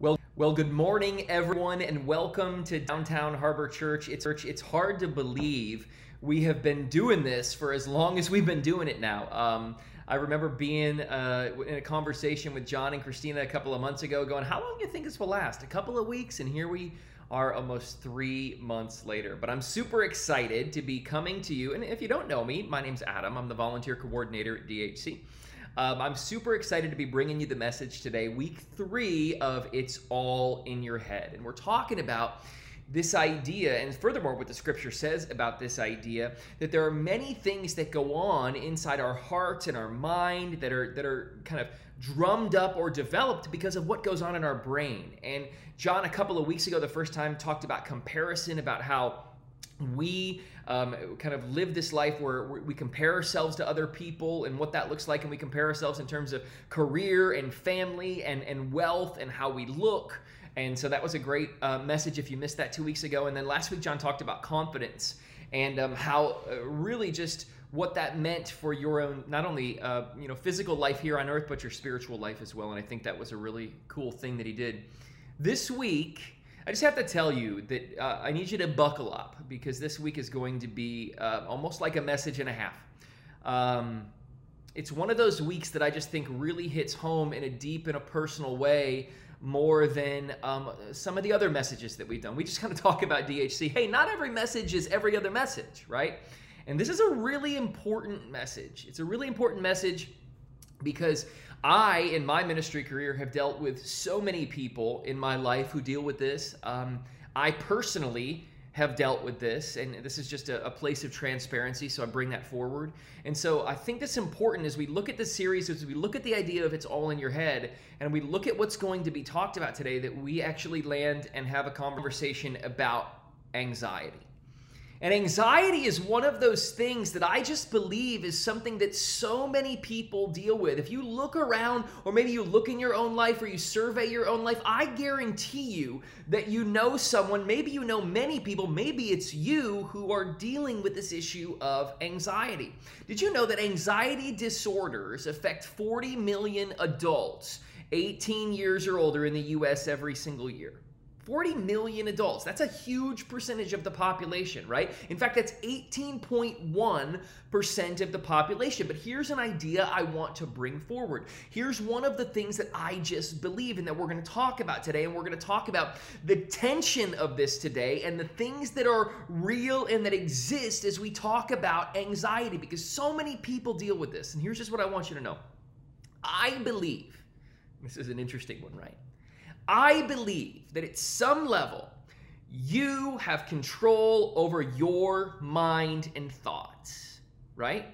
Well, well, good morning, everyone, and welcome to Downtown Harbor Church. It's it's hard to believe we have been doing this for as long as we've been doing it now. Um, I remember being uh, in a conversation with John and Christina a couple of months ago, going, "How long do you think this will last? A couple of weeks?" And here we are, almost three months later. But I'm super excited to be coming to you. And if you don't know me, my name's Adam. I'm the volunteer coordinator at DHC. Um, I'm super excited to be bringing you the message today, week three of It's All in Your Head. And we're talking about this idea, and furthermore, what the scripture says about this idea, that there are many things that go on inside our hearts and our mind that are that are kind of drummed up or developed because of what goes on in our brain. And John, a couple of weeks ago, the first time, talked about comparison, about how we um, kind of live this life where we compare ourselves to other people and what that looks like, and we compare ourselves in terms of career and family and, and wealth and how we look. And so that was a great uh, message if you missed that two weeks ago. And then last week, John talked about confidence and um, how uh, really just what that meant for your own not only uh, you know physical life here on earth but your spiritual life as well and i think that was a really cool thing that he did this week I just have to tell you that uh, I need you to buckle up because this week is going to be uh, almost like a message and a half. Um, it's one of those weeks that I just think really hits home in a deep and a personal way more than um, some of the other messages that we've done. We just kind of talk about DHC. Hey, not every message is every other message, right? And this is a really important message. It's a really important message because I, in my ministry career, have dealt with so many people in my life who deal with this. Um, I personally have dealt with this, and this is just a, a, place of transparency, so I bring that forward. And so I think that's important as we look at the series, as we look at the idea of it's all in your head, and we look at what's going to be talked about today, that we actually land and have a conversation about anxiety. And anxiety is one of those things that I just believe is something that so many people deal with. If you look around, or maybe you look in your own life, or you survey your own life, I guarantee you that you know someone, maybe you know many people, maybe it's you who are dealing with this issue of anxiety. Did you know that anxiety disorders affect 40 million adults 18 years or older in the US every single year? 40 million adults. That's a huge percentage of the population, right? In fact, that's 18.1% of the population. But here's an idea I want to bring forward. Here's one of the things that I just believe and that we're going to talk about today. And we're going to talk about the tension of this today and the things that are real and that exist as we talk about anxiety because so many people deal with this. And here's just what I want you to know I believe, this is an interesting one, right? I believe that at some level, you have control over your mind and thoughts, right?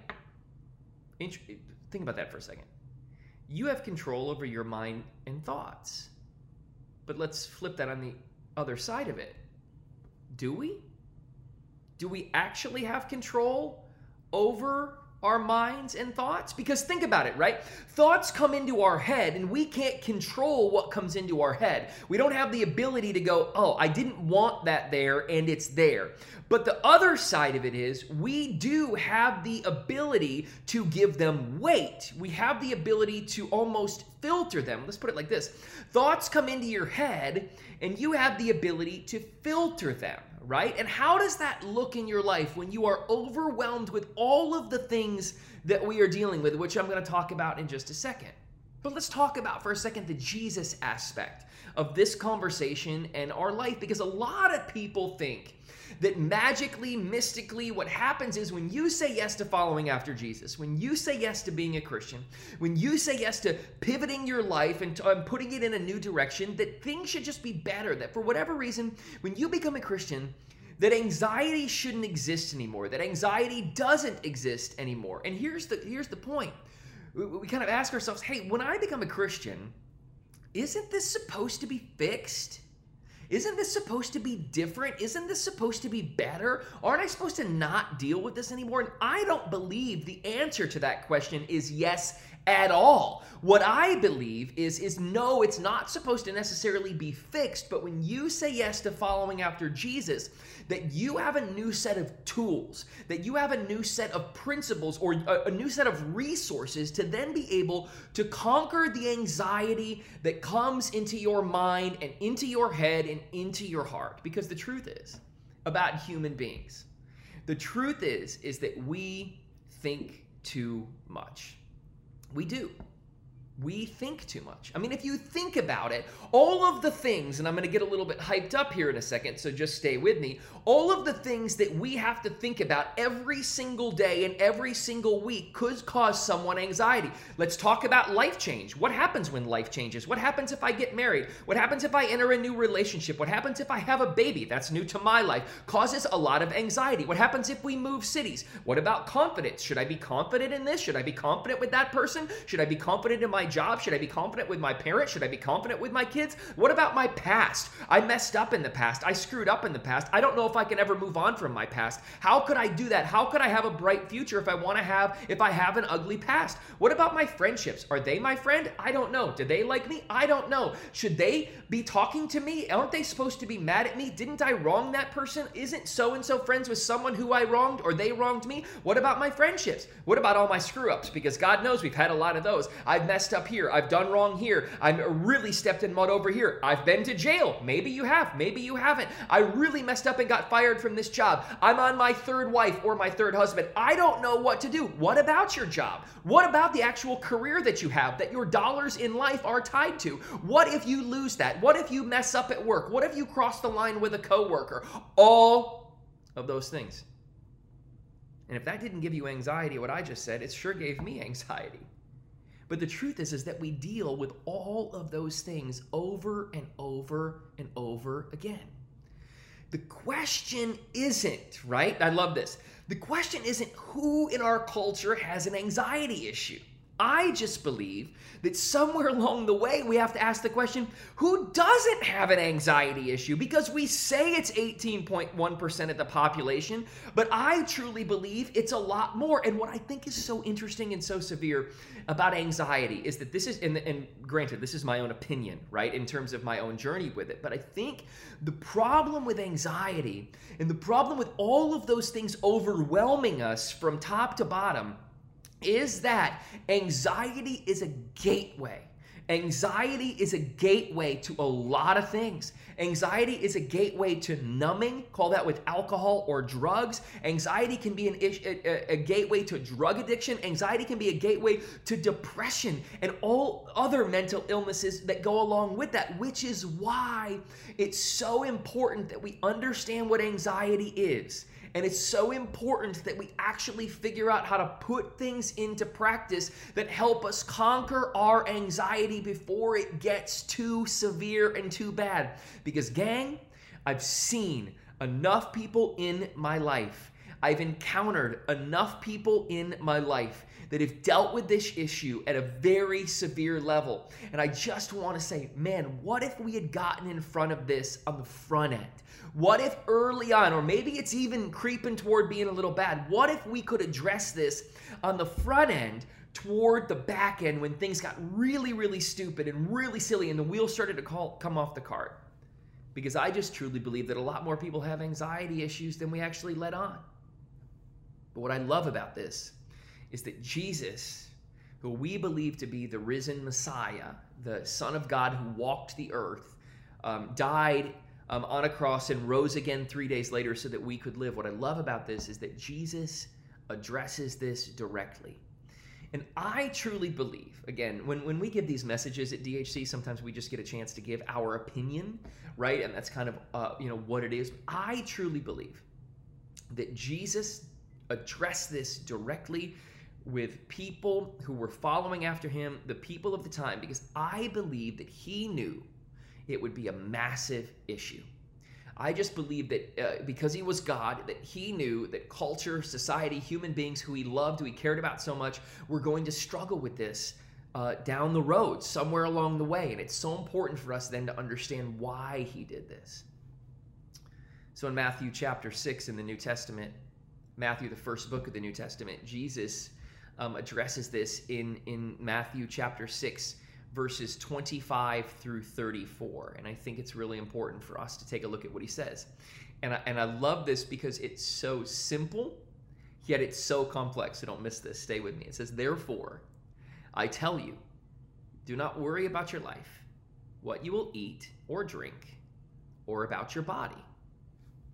Think about that for a second. You have control over your mind and thoughts. But let's flip that on the other side of it. Do we? Do we actually have control over our minds and thoughts? Because think about it, right? Thoughts come into our head and we can't control what comes into our head. We don't have the ability to go, oh, I didn't want that there and it's there. But the other side of it is we do have the ability to give them weight. We have the ability to almost filter them. Let's put it like this thoughts come into your head and you have the ability to filter them right? And how does that look in your life when you are overwhelmed with all of the things that we are dealing with, which I'm going to talk about in just a second? But let's talk about for a second the Jesus aspect of this conversation and our life because a lot of people think that magically, mystically, what happens is when you say yes to following after Jesus, when you say yes to being a Christian, when you say yes to pivoting your life and um, putting it in a new direction, that things should just be better. That for whatever reason, when you become a Christian, that anxiety shouldn't exist anymore, that anxiety doesn't exist anymore. And here's the here's the point. We, we kind of ask ourselves, hey, when I become a Christian, isn't this supposed to be fixed? Isn't this supposed to be different? Isn't this supposed to be better? Aren't I supposed to not deal with this anymore? And I don't believe the answer to that question is yes at all. What I believe is is no, it's not supposed to necessarily be fixed, but when you say yes to following after Jesus, that you have a new set of tools, that you have a new set of principles or a, a new set of resources to then be able to conquer the anxiety that comes into your mind and into your head and into your heart. Because the truth is about human beings. The truth is is that we think too much. We do we think too much. I mean, if you think about it, all of the things, and I'm going to get a little bit hyped up here in a second, so just stay with me. All of the things that we have to think about every single day and every single week could cause someone anxiety. Let's talk about life change. What happens when life changes? What happens if I get married? What happens if I enter a new relationship? What happens if I have a baby? That's new to my life. Causes a lot of anxiety. What happens if we move cities? What about confidence? Should I be confident in this? Should I be confident with that person? Should I be confident in my my job? Should I be confident with my parents? Should I be confident with my kids? What about my past? I messed up in the past. I screwed up in the past. I don't know if I can ever move on from my past. How could I do that? How could I have a bright future if I want to have if I have an ugly past? What about my friendships? Are they my friend? I don't know. Do they like me? I don't know. Should they be talking to me? Aren't they supposed to be mad at me? Didn't I wrong that person? Isn't so and so friends with someone who I wronged or they wronged me? What about my friendships? What about all my screw ups? Because God knows we've had a lot of those. I've messed up here. I've done wrong here. I'm really stepped in mud over here. I've been to jail. Maybe you have. Maybe you haven't. I really messed up and got fired from this job. I'm on my third wife or my third husband. I don't know what to do. What about your job? What about the actual career that you have that your dollars in life are tied to? What if you lose that? What if you mess up at work? What if you cross the line with a coworker? All of those things. And if that didn't give you anxiety, what I just said, it sure gave me anxiety. But the truth is, is that we deal with all of those things over and over and over again. The question isn't, right? I love this. The question isn't who in our culture has an anxiety issue. I just believe that somewhere along the way we have to ask the question who doesn't have an anxiety issue? Because we say it's 18.1% of the population, but I truly believe it's a lot more. And what I think is so interesting and so severe about anxiety is that this is, and, and granted, this is my own opinion, right, in terms of my own journey with it, but I think the problem with anxiety and the problem with all of those things overwhelming us from top to bottom is that anxiety is a gateway. Anxiety is a gateway to a lot of things. Anxiety is a gateway to numbing, call that with alcohol or drugs. Anxiety can be an ish, a, a, gateway to drug addiction. Anxiety can be a gateway to depression and all other mental illnesses that go along with that, which is why it's so important that we understand what anxiety is and it's so important that we actually figure out how to put things into practice that help us conquer our anxiety before it gets too severe and too bad. Because, gang, I've seen enough people in my life. I've encountered enough people in my life that have dealt with this issue at a very severe level. And I just want to say, man, what if we had gotten in front of this on the front end? What if early on, or maybe it's even creeping toward being a little bad, what if we could address this on the front end toward the back end when things got really, really stupid and really silly and the wheels started to call, come off the cart? Because I just truly believe that a lot more people have anxiety issues than we actually let on. But what I love about this is that Jesus, who we believe to be the risen Messiah, the Son of God who walked the earth, um, died um, on a cross and rose again three days later so that we could live. What I love about this is that Jesus addresses this directly. And I truly believe, again, when, when we give these messages at DHC, sometimes we just get a chance to give our opinion, right? And that's kind of, uh, you know, what it is. I truly believe that Jesus addressed this directly with people who were following after him, the people of the time, because I believe that he knew it would be a massive issue. I just believe that uh, because he was God, that he knew that culture, society, human beings who he loved, who he cared about so much, were going to struggle with this uh, down the road, somewhere along the way. And it's so important for us then to understand why he did this. So in Matthew chapter 6 in the New Testament, Matthew, the first book of the New Testament, Jesus um, addresses this in, in Matthew chapter 6, verses 25 through 34. And I think it's really important for us to take a look at what he says. And I, and I love this because it's so simple, yet it's so complex. So don't miss this. Stay with me. It says, Therefore, I tell you, do not worry about your life, what you will eat or drink, or about your body.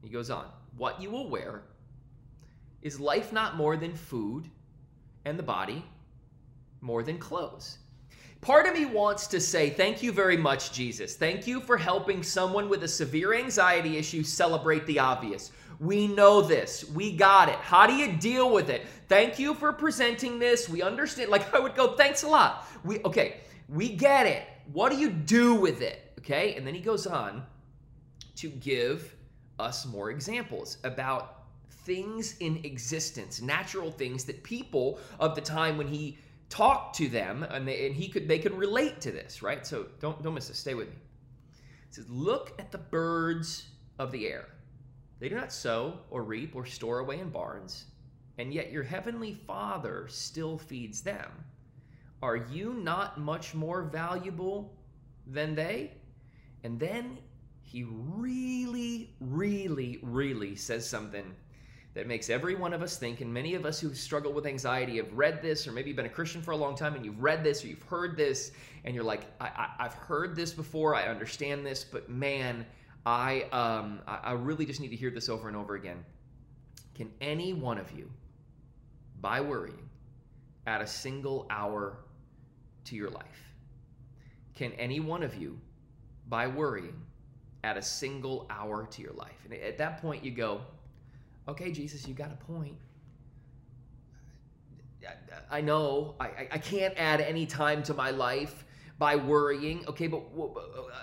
He goes on, what you will wear. Is life not more than food, and the body more than clothes? Part of me wants to say, Thank you very much, Jesus. Thank you for helping someone with a severe anxiety issue celebrate the obvious. We know this. We got it. How do you deal with it? Thank you for presenting this. We understand. Like, I would go, Thanks a lot. We, okay, we get it. What do you do with it? Okay. And then he goes on to give us more examples about things in existence, natural things that people of the time when he talked to them and, they, and he could they could relate to this, right? So don't don't miss this. Stay with me. It says, "Look at the birds of the air. They do not sow or reap or store away in barns, and yet your heavenly Father still feeds them. Are you not much more valuable than they?" And then he really, really, really says something that makes every one of us think, and many of us who struggle with anxiety have read this, or maybe been a Christian for a long time and you've read this or you've heard this, and you're like, I, have heard this before, I understand this, but man, I, um, I really just need to hear this over and over again. Can any one of you, by worrying, add a single hour to your life? Can any one of you, by worrying, add a single hour to your life? And at that point, you go, okay, Jesus, you got a point. I know I, I can't add any time to my life by worrying. Okay, but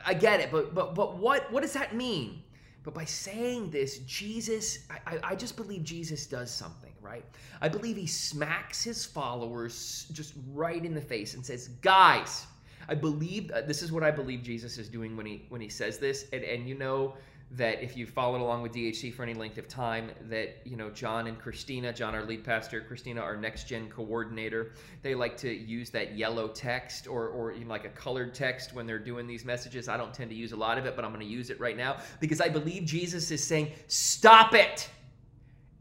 I get it. But but but what what does that mean? But by saying this, Jesus, I, I just believe Jesus does something, right? I believe he smacks his followers just right in the face and says, guys, I believe uh, this is what I believe Jesus is doing when he when he says this. And and you know, that if you followed along with DHC for any length of time, that you know John and Christina, John our lead pastor, Christina our next gen coordinator, they like to use that yellow text or or like a colored text when they're doing these messages. I don't tend to use a lot of it, but I'm going to use it right now because I believe Jesus is saying, "Stop it,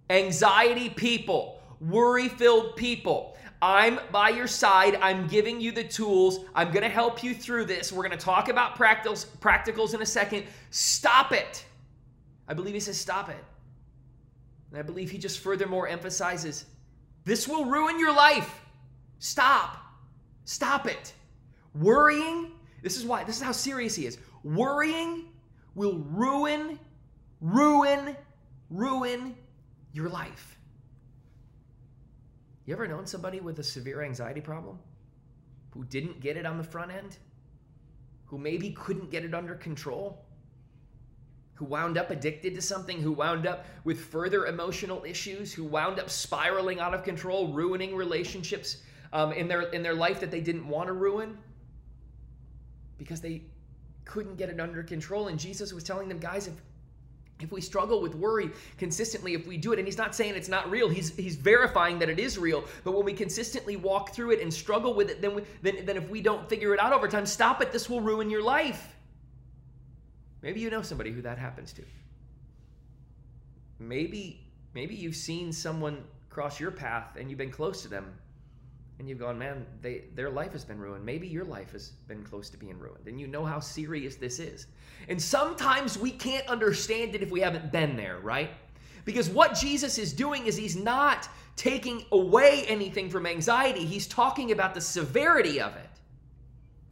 anxiety people, worry filled people." I'm by your side. I'm giving you the tools. I'm going to help you through this. We're going to talk about practicals, practicals in a second. Stop it. I believe he says, stop it. And I believe he just furthermore emphasizes this will ruin your life. Stop. Stop it. Worrying, this is why, this is how serious he is. Worrying will ruin, ruin, ruin your life. You ever known somebody with a severe anxiety problem who didn't get it on the front end? Who maybe couldn't get it under control? Who wound up addicted to something? Who wound up with further emotional issues? Who wound up spiraling out of control, ruining relationships um, in their in their life that they didn't want to ruin because they couldn't get it under control? And Jesus was telling them, guys, if if we struggle with worry consistently if we do it and he's not saying it's not real he's he's verifying that it is real but when we consistently walk through it and struggle with it then we, then then if we don't figure it out over time stop it this will ruin your life. Maybe you know somebody who that happens to. Maybe maybe you've seen someone cross your path and you've been close to them and you've gone, man, they, their life has been ruined. Maybe your life has been close to being ruined, and you know how serious this is. And sometimes we can't understand it if we haven't been there, right? Because what Jesus is doing is he's not taking away anything from anxiety, he's talking about the severity of it.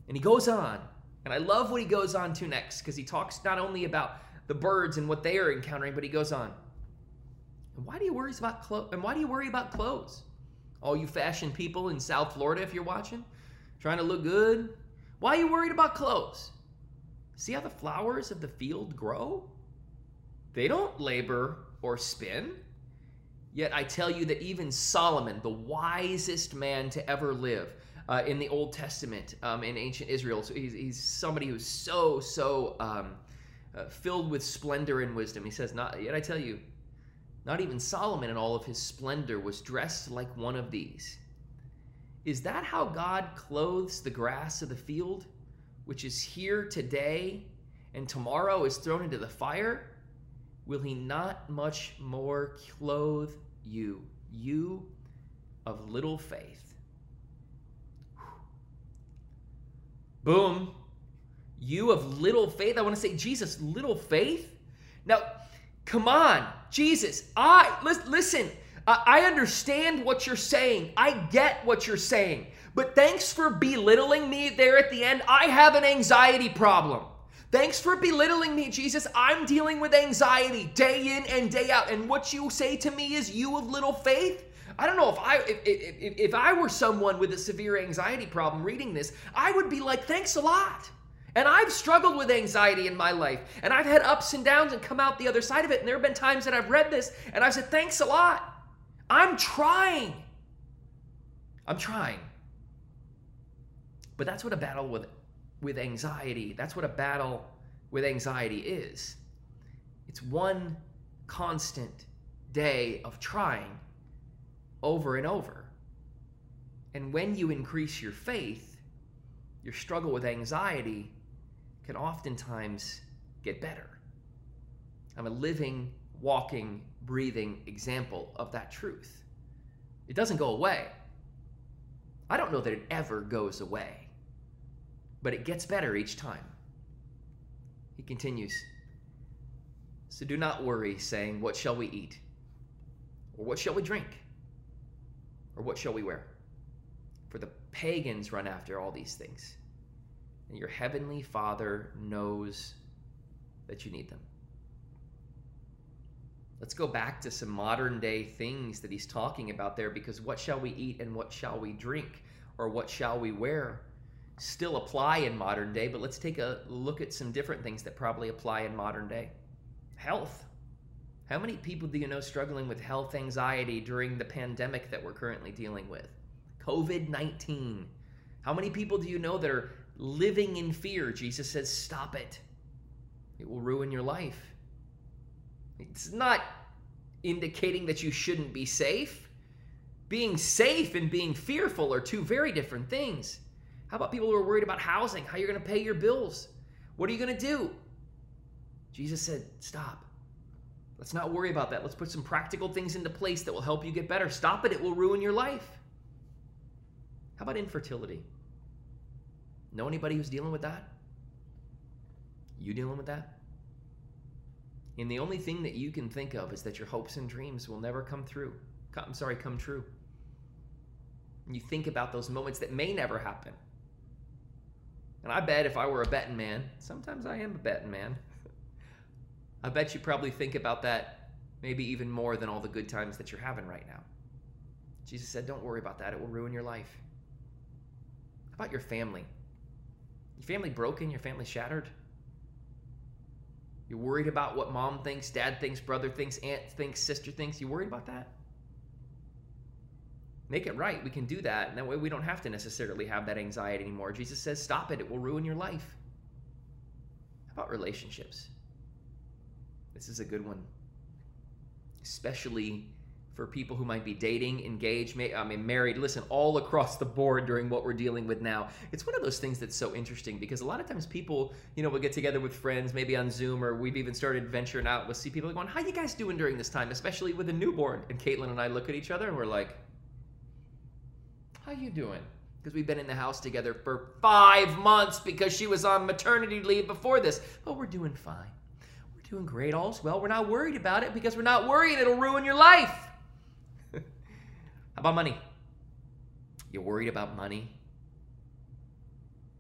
And he goes on, and I love what he goes on to next because he talks not only about the birds and what they are encountering, but he goes on. And why do you worry about clothes? And why do you worry about clothes? All you fashion people in South Florida, if you're watching, trying to look good. Why are you worried about clothes? See how the flowers of the field grow? They don't labor or spin. Yet I tell you that even Solomon, the wisest man to ever live uh, in the Old Testament, um, in ancient Israel, so he's, he's somebody who's so, so um, uh, filled with splendor and wisdom. He says, Not yet I tell you, not even Solomon in all of his splendor was dressed like one of these. Is that how God clothes the grass of the field, which is here today and tomorrow is thrown into the fire? Will he not much more clothe you, you of little faith? Boom. You of little faith. I want to say, Jesus, little faith? Now, come on, Jesus. I listen. I understand what you're saying. I get what you're saying. But thanks for belittling me there at the end. I have an anxiety problem. Thanks for belittling me, Jesus. I'm dealing with anxiety day in and day out. And what you say to me is, you of little faith? I don't know if I if, if, if I were someone with a severe anxiety problem reading this, I would be like, thanks a lot. And I've struggled with anxiety in my life, and I've had ups and downs and come out the other side of it. And there have been times that I've read this and I've said, thanks a lot. I'm trying. I'm trying. But that's what a battle with with anxiety, that's what a battle with anxiety is. It's one constant day of trying over and over. And when you increase your faith, your struggle with anxiety can oftentimes get better. I'm a living, walking, breathing example of that truth. It doesn't go away. I don't know that it ever goes away, but it gets better each time. He continues So do not worry, saying, What shall we eat? Or what shall we drink? Or what shall we wear? For the pagans run after all these things and your heavenly Father knows that you need them. Let's go back to some modern day things that he's talking about there because what shall we eat and what shall we drink or what shall we wear still apply in modern day, but let's take a look at some different things that probably apply in modern day. Health. How many people do you know struggling with health anxiety during the pandemic that we're currently dealing with? COVID 19. How many people do you know that are living in fear, Jesus says, stop it. It will ruin your life. It's not indicating that you shouldn't be safe. Being safe and being fearful are two very different things. How about people who are worried about housing, how you're going to pay your bills? What are you going to do? Jesus said, stop. Let's not worry about that. Let's put some practical things into place that will help you get better. Stop it, it will ruin your life. How about infertility? Know anybody who's dealing with that? You dealing with that? And the only thing that you can think of is that your hopes and dreams will never come through. I'm sorry, come true. You think about those moments that may never happen. And I bet if I were a betting man, sometimes I am a betting man, I bet you probably think about that maybe even more than all the good times that you're having right now. Jesus said, Don't worry about that, it will ruin your life. How about your family? Your family broken? Your family shattered? You're worried about what mom thinks, dad thinks, brother thinks, aunt thinks, sister thinks. You worried about that? Make it right. We can do that. And that way we don't have to necessarily have that anxiety anymore. Jesus says, stop it. It will ruin your life. How about relationships? This is a good one. Especially for people who might be dating, engaged, I mean, married, listen, all across the board during what we're dealing with now. It's one of those things that's so interesting because a lot of times people, you know, will get together with friends, maybe on Zoom, or we've even started venturing out. We'll see people going, How you guys doing during this time, especially with a newborn? And Caitlin and I look at each other and we're like, How you doing? Because we've been in the house together for five months because she was on maternity leave before this. But we're doing fine. We're doing great. All's well. We're not worried about it because we're not worried it'll ruin your life. About money? You're worried about money?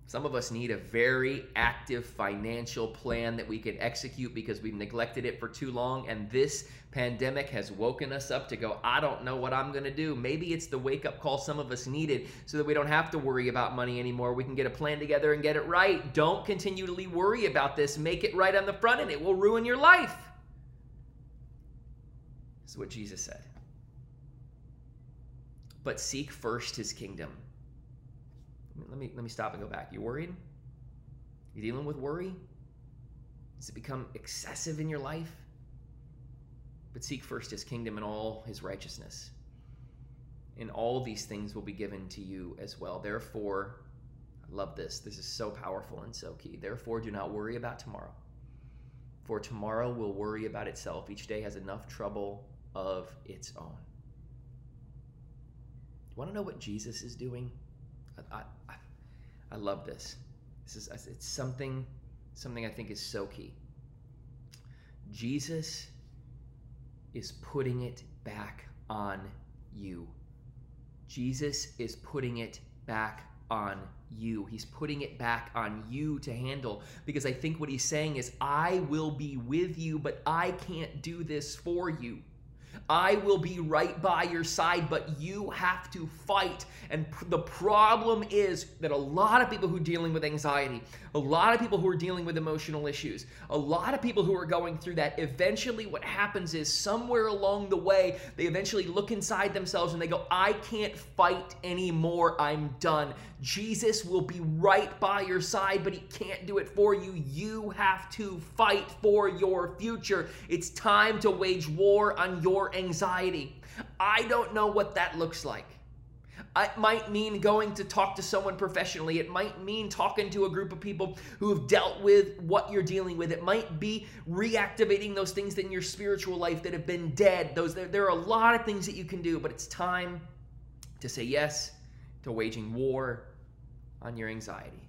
Some of us need a very active financial plan that we can execute because we've neglected it for too long. And this pandemic has woken us up to go, I don't know what I'm going to do. Maybe it's the wake up call some of us needed so that we don't have to worry about money anymore. We can get a plan together and get it right. Don't continually worry about this. Make it right on the front end, it will ruin your life. This is what Jesus said but seek first his kingdom. Let me let me stop and go back. You worried? You dealing with worry? Does it become excessive in your life? But seek first his kingdom and all his righteousness. and all these things will be given to you as well. Therefore, I love this. This is so powerful and so key. Therefore, do not worry about tomorrow, for tomorrow will worry about itself. Each day has enough trouble of its own. You want to know what Jesus is doing? I, I, I love this. This is it's something something I think is so key. Jesus is putting it back on you. Jesus is putting it back on you. He's putting it back on you to handle because I think what he's saying is, I will be with you, but I can't do this for you. I will be right by your side, but you have to fight. And pr- the problem is that a lot of people who are dealing with anxiety, a lot of people who are dealing with emotional issues, a lot of people who are going through that, eventually what happens is somewhere along the way, they eventually look inside themselves and they go, I can't fight anymore. I'm done. Jesus will be right by your side, but he can't do it for you. You have to fight for your future. It's time to wage war on your anxiety. I don't know what that looks like. It might mean going to talk to someone professionally. It might mean talking to a group of people who have dealt with what you're dealing with. It might be reactivating those things in your spiritual life that have been dead. Those there, there are a lot of things that you can do, but it's time to say yes to waging war on your anxiety.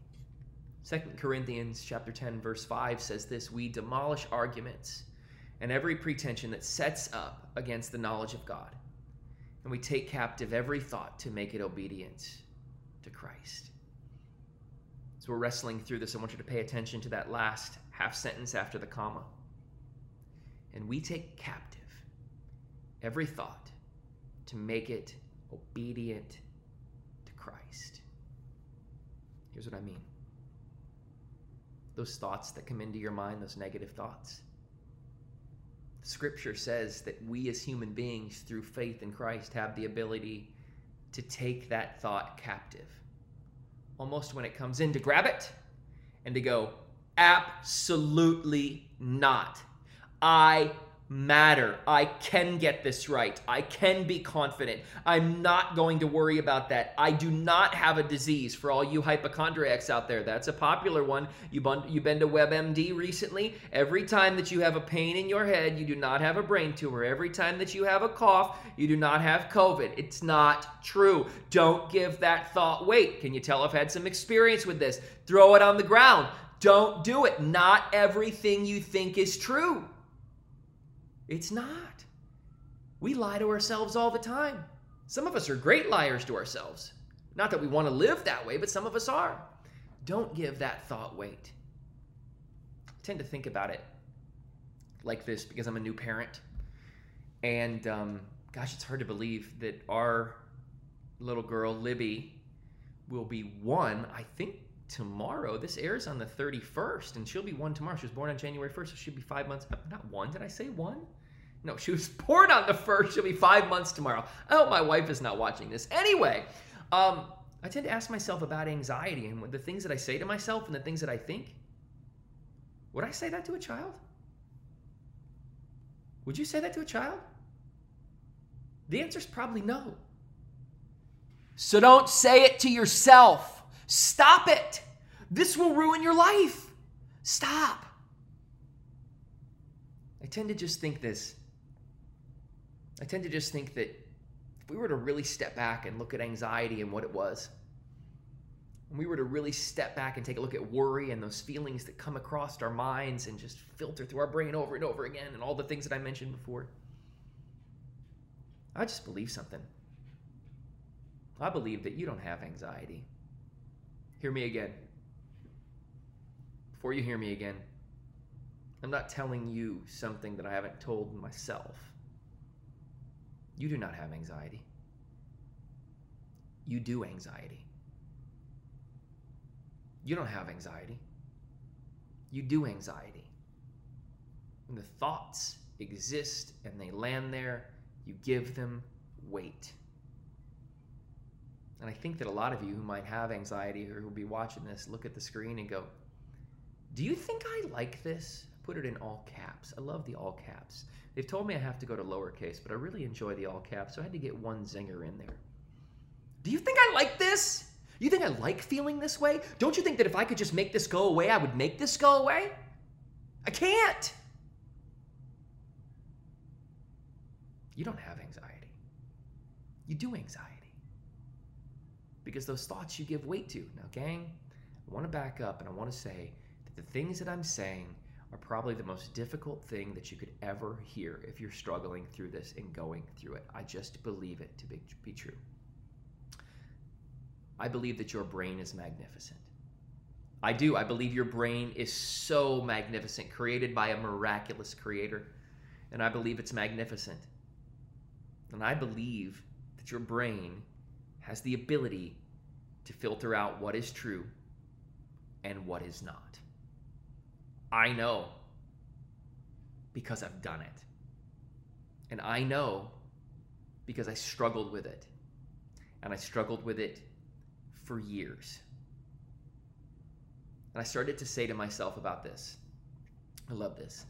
2 Corinthians chapter 10 verse 5 says this, we demolish arguments and every pretension that sets up against the knowledge of God. And we take captive every thought to make it obedient to Christ. So we're wrestling through this. I want you to pay attention to that last half sentence after the comma. And we take captive every thought to make it obedient to Christ. Here's what I mean those thoughts that come into your mind, those negative thoughts. Scripture says that we as human beings, through faith in Christ, have the ability to take that thought captive. Almost when it comes in, to grab it and to go, absolutely not. I matter. I can get this right. I can be confident. I'm not going to worry about that. I do not have a disease for all you hypochondriacs out there. That's a popular one. You been, you been to WebMD recently? Every time that you have a pain in your head, you do not have a brain tumor. Every time that you have a cough, you do not have COVID. It's not true. Don't give that thought weight. Can you tell I've had some experience with this? Throw it on the ground. Don't do it. Not everything you think is true. It's not. We lie to ourselves all the time. Some of us are great liars to ourselves. Not that we want to live that way, but some of us are. Don't give that thought weight. I tend to think about it like this because I'm a new parent. And um, gosh, it's hard to believe that our little girl, Libby, will be one, I think, tomorrow. This airs on the 31st, and she'll be one tomorrow. She was born on January 1st, so she'll be five months. Uh, not one, did I say one? No, she was born on the 1st. She'll be five months tomorrow. I hope my wife is not watching this. Anyway, um, I tend to ask myself about anxiety and the things that I say to myself and the things that I think. Would I say that to a child? Would you say that to a child? The answer is probably no. So don't say it to yourself. Stop it. This will ruin your life. Stop. I tend to just think this. I tend to just think that if we were to really step back and look at anxiety and what it was, and we were to really step back and take a look at worry and those feelings that come across our minds and just filter through our brain over and over again and all the things that I mentioned before, I just believe something. I believe that you don't have anxiety. Hear me again. Before you hear me again, I'm not telling you something that I haven't told myself. You do not have anxiety. You do anxiety. You don't have anxiety. You do anxiety. When the thoughts exist and they land there, you give them weight. And I think that a lot of you who might have anxiety or who will be watching this look at the screen and go, Do you think I like this? Put it in all caps. I love the all caps. They've told me I have to go to lowercase, but I really enjoy the all caps, so I had to get one zinger in there. Do you think I like this? You think I like feeling this way? Don't you think that if I could just make this go away, I would make this go away? I can't. You don't have anxiety. You do anxiety. Because those thoughts you give weight to. Now, gang, I want to back up and I want to say that the things that I'm saying are probably the most difficult thing that you could ever hear if you're struggling through this and going through it. I just believe it to be, be true. I believe that your brain is magnificent. I do. I believe your brain is so magnificent, created by a miraculous creator. And I believe it's magnificent. And I believe that your brain has the ability to filter out what is true and what is not. I know because I've done it. And I know because I struggled with it. And I struggled with it for years. And I started to say to myself about this I love this.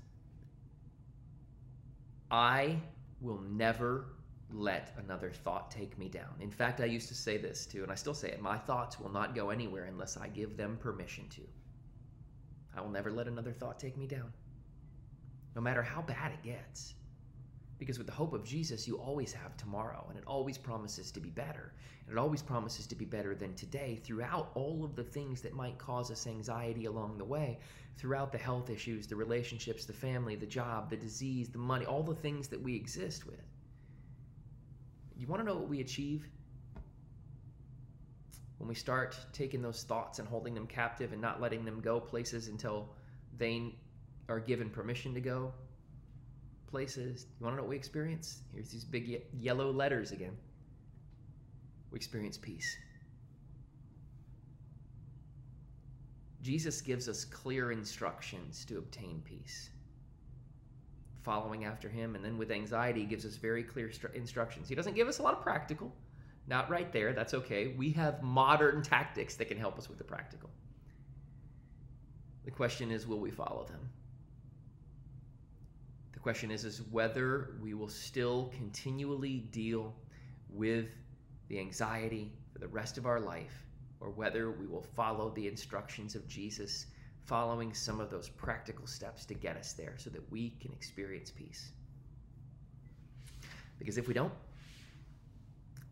I will never let another thought take me down. In fact, I used to say this too, and I still say it my thoughts will not go anywhere unless I give them permission to. I will never let another thought take me down, no matter how bad it gets. Because with the hope of Jesus, you always have tomorrow, and it always promises to be better. And it always promises to be better than today throughout all of the things that might cause us anxiety along the way, throughout the health issues, the relationships, the family, the job, the disease, the money, all the things that we exist with. You want to know what we achieve? When we start taking those thoughts and holding them captive and not letting them go places until they are given permission to go, places. You want to know what we experience? Here's these big ye- yellow letters again. We experience peace. Jesus gives us clear instructions to obtain peace. Following after him, and then with anxiety, he gives us very clear stru- instructions. He doesn't give us a lot of practical, not right there, that's okay. We have modern tactics that can help us with the practical. The question is will we follow them? The question is, is whether we will still continually deal with the anxiety for the rest of our life or whether we will follow the instructions of Jesus, following some of those practical steps to get us there so that we can experience peace. Because if we don't,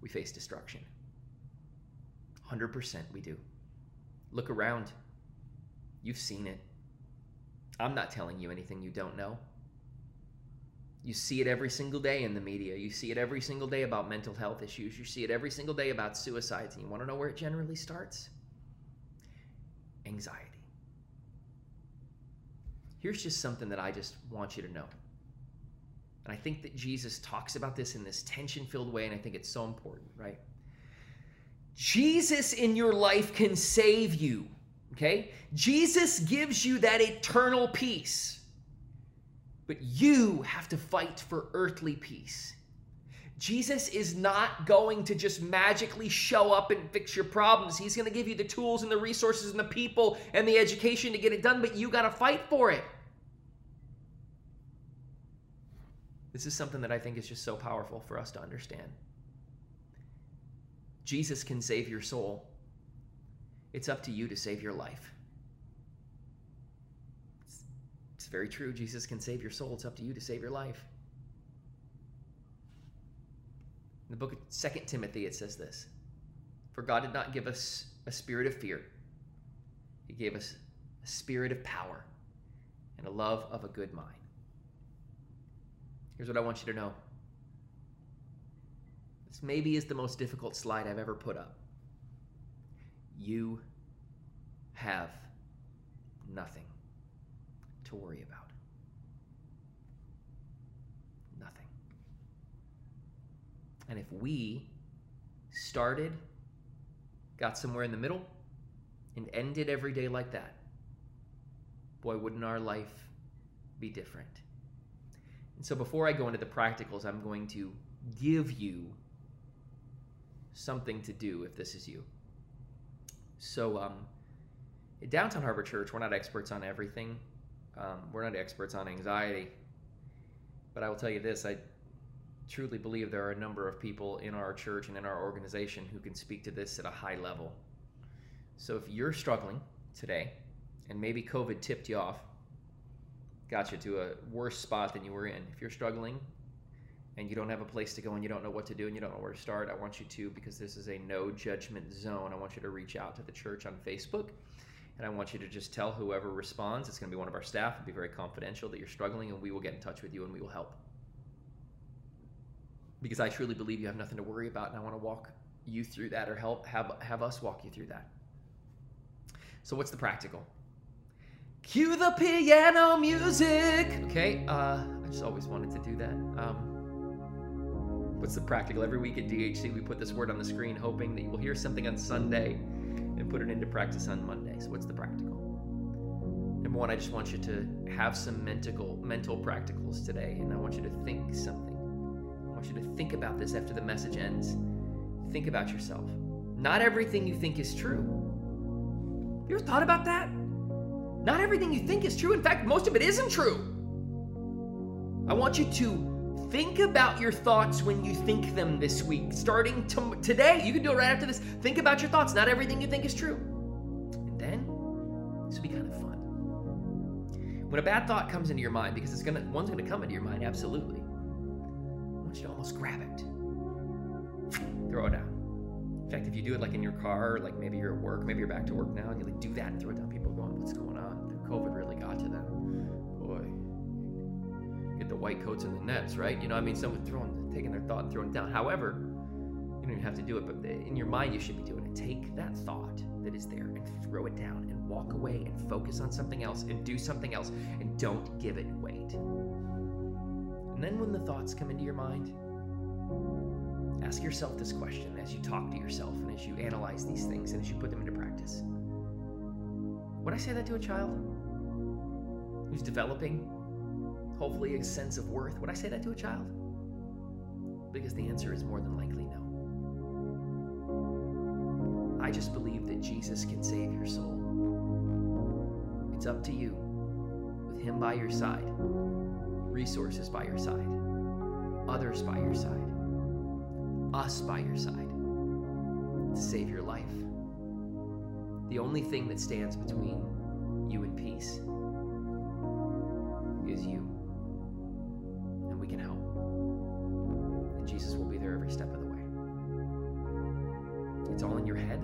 we face destruction. 100% we do. Look around. You've seen it. I'm not telling you anything you don't know. You see it every single day in the media. You see it every single day about mental health issues. You see it every single day about suicides. And you want to know where it generally starts? Anxiety. Here's just something that I just want you to know. And I think that Jesus talks about this in this tension filled way, and I think it's so important, right? Jesus in your life can save you, okay? Jesus gives you that eternal peace. But you have to fight for earthly peace. Jesus is not going to just magically show up and fix your problems. He's going to give you the tools and the resources and the people and the education to get it done, but you got to fight for it. This is something that I think is just so powerful for us to understand. Jesus can save your soul. It's up to you to save your life. It's, it's, very true. Jesus can save your soul. It's up to you to save your life. The book of Second Timothy, it says this For God did not give us a spirit of fear, He gave us a spirit of power and a love of a good mind. Here's what I want you to know. This maybe is the most difficult slide I've ever put up. You have nothing to worry about. Nothing. And if we started, got somewhere in the middle, and ended every day like that, boy, wouldn't our life be different. And so before I go into the practicals, I'm going to give you something to do if this is you. So, um, at Downtown Harbor Church, we're not experts on everything. Um, we're not experts on anxiety. But I will tell you this I, truly believe there are a number of people in our church and in our organization who can speak to this at a high level. So if you're struggling today, and maybe COVID tipped you off, got you to a worse spot than you were in. If you're struggling and you don't have a place to go and you don't know what to do and you don't know where to start, I want you to, because this is a no judgment zone, I want you to reach out to the church on Facebook. And I want you to just tell whoever responds, it's going to be one of our staff, it'll be very confidential that you're struggling, and we will get in touch with you and we will help. Because I truly believe you have nothing to worry about, and I want to walk you through that or help have, have us walk you through that. So, what's the practical? Cue the piano music. Okay, uh, I just always wanted to do that. Um, what's the practical? Every week at DHC, we put this word on the screen, hoping that you will hear something on Sunday and put it into practice on Monday. So, what's the practical? Number one, I just want you to have some mental mental practicals today, and I want you to think something. Want you to think about this after the message ends. Think about yourself. Not everything you think is true. You ever thought about that? Not everything you think is true. In fact, most of it isn't true. I want you to think about your thoughts when you think them this week. Starting to, today, you can do it right after this. Think about your thoughts. Not everything you think is true. And then, this will be kind of fun. When a bad thought comes into your mind, because it's gonna one's gonna come into your mind, absolutely. You almost grab it. Throw it down. In fact, if you do it like in your car, like maybe you're at work, maybe you're back to work now, and you like do that and throw it down, people going, what's going on? The COVID really got to them. Boy. Get the white coats and the nets, right? You know, I mean, someone throwing, taking their thought and throwing it down. However, you don't even have to do it, but eh, in your mind, you should be doing it. Take that thought that is there and throw it down and walk away and focus on something else and do something else and don't give it weight. And then when the thoughts come into your mind, ask yourself this question as you talk to yourself and as you analyze these things and as you put them into practice. Would I say that to a child who's developing, hopefully, a sense of worth? Would I say that to a child? Because the answer is more than likely no. I just believe that Jesus can save your soul. It's up to you, with Him by your side, resources by your side, others by your side, us by your side, to save your life. The only thing that stands between you and peace is you. And we can help. And Jesus will be there every step of the way. It's all in your head.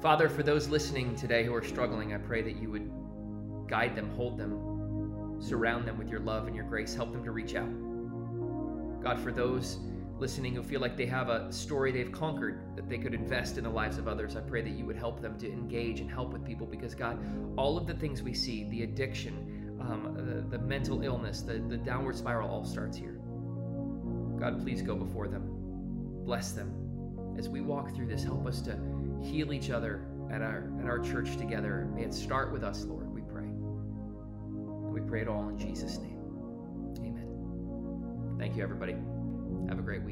Father, for those listening today who are struggling, I pray that you would guide them, hold them, surround them with your love and your grace, help them to reach out. God, for those listening who feel like they have a story they've conquered that they could invest in the lives of others, I pray that you would help them to engage and help with people because, God, all of the things we see, the addiction, um, the, the mental illness, the, the downward spiral, all starts here. God, please go before them. Bless them. As we walk through this, help us to heal each other at our, at our church together. May it start with us, Lord, we pray. We pray it all in Jesus' name. Amen. Thank you, everybody. Have a great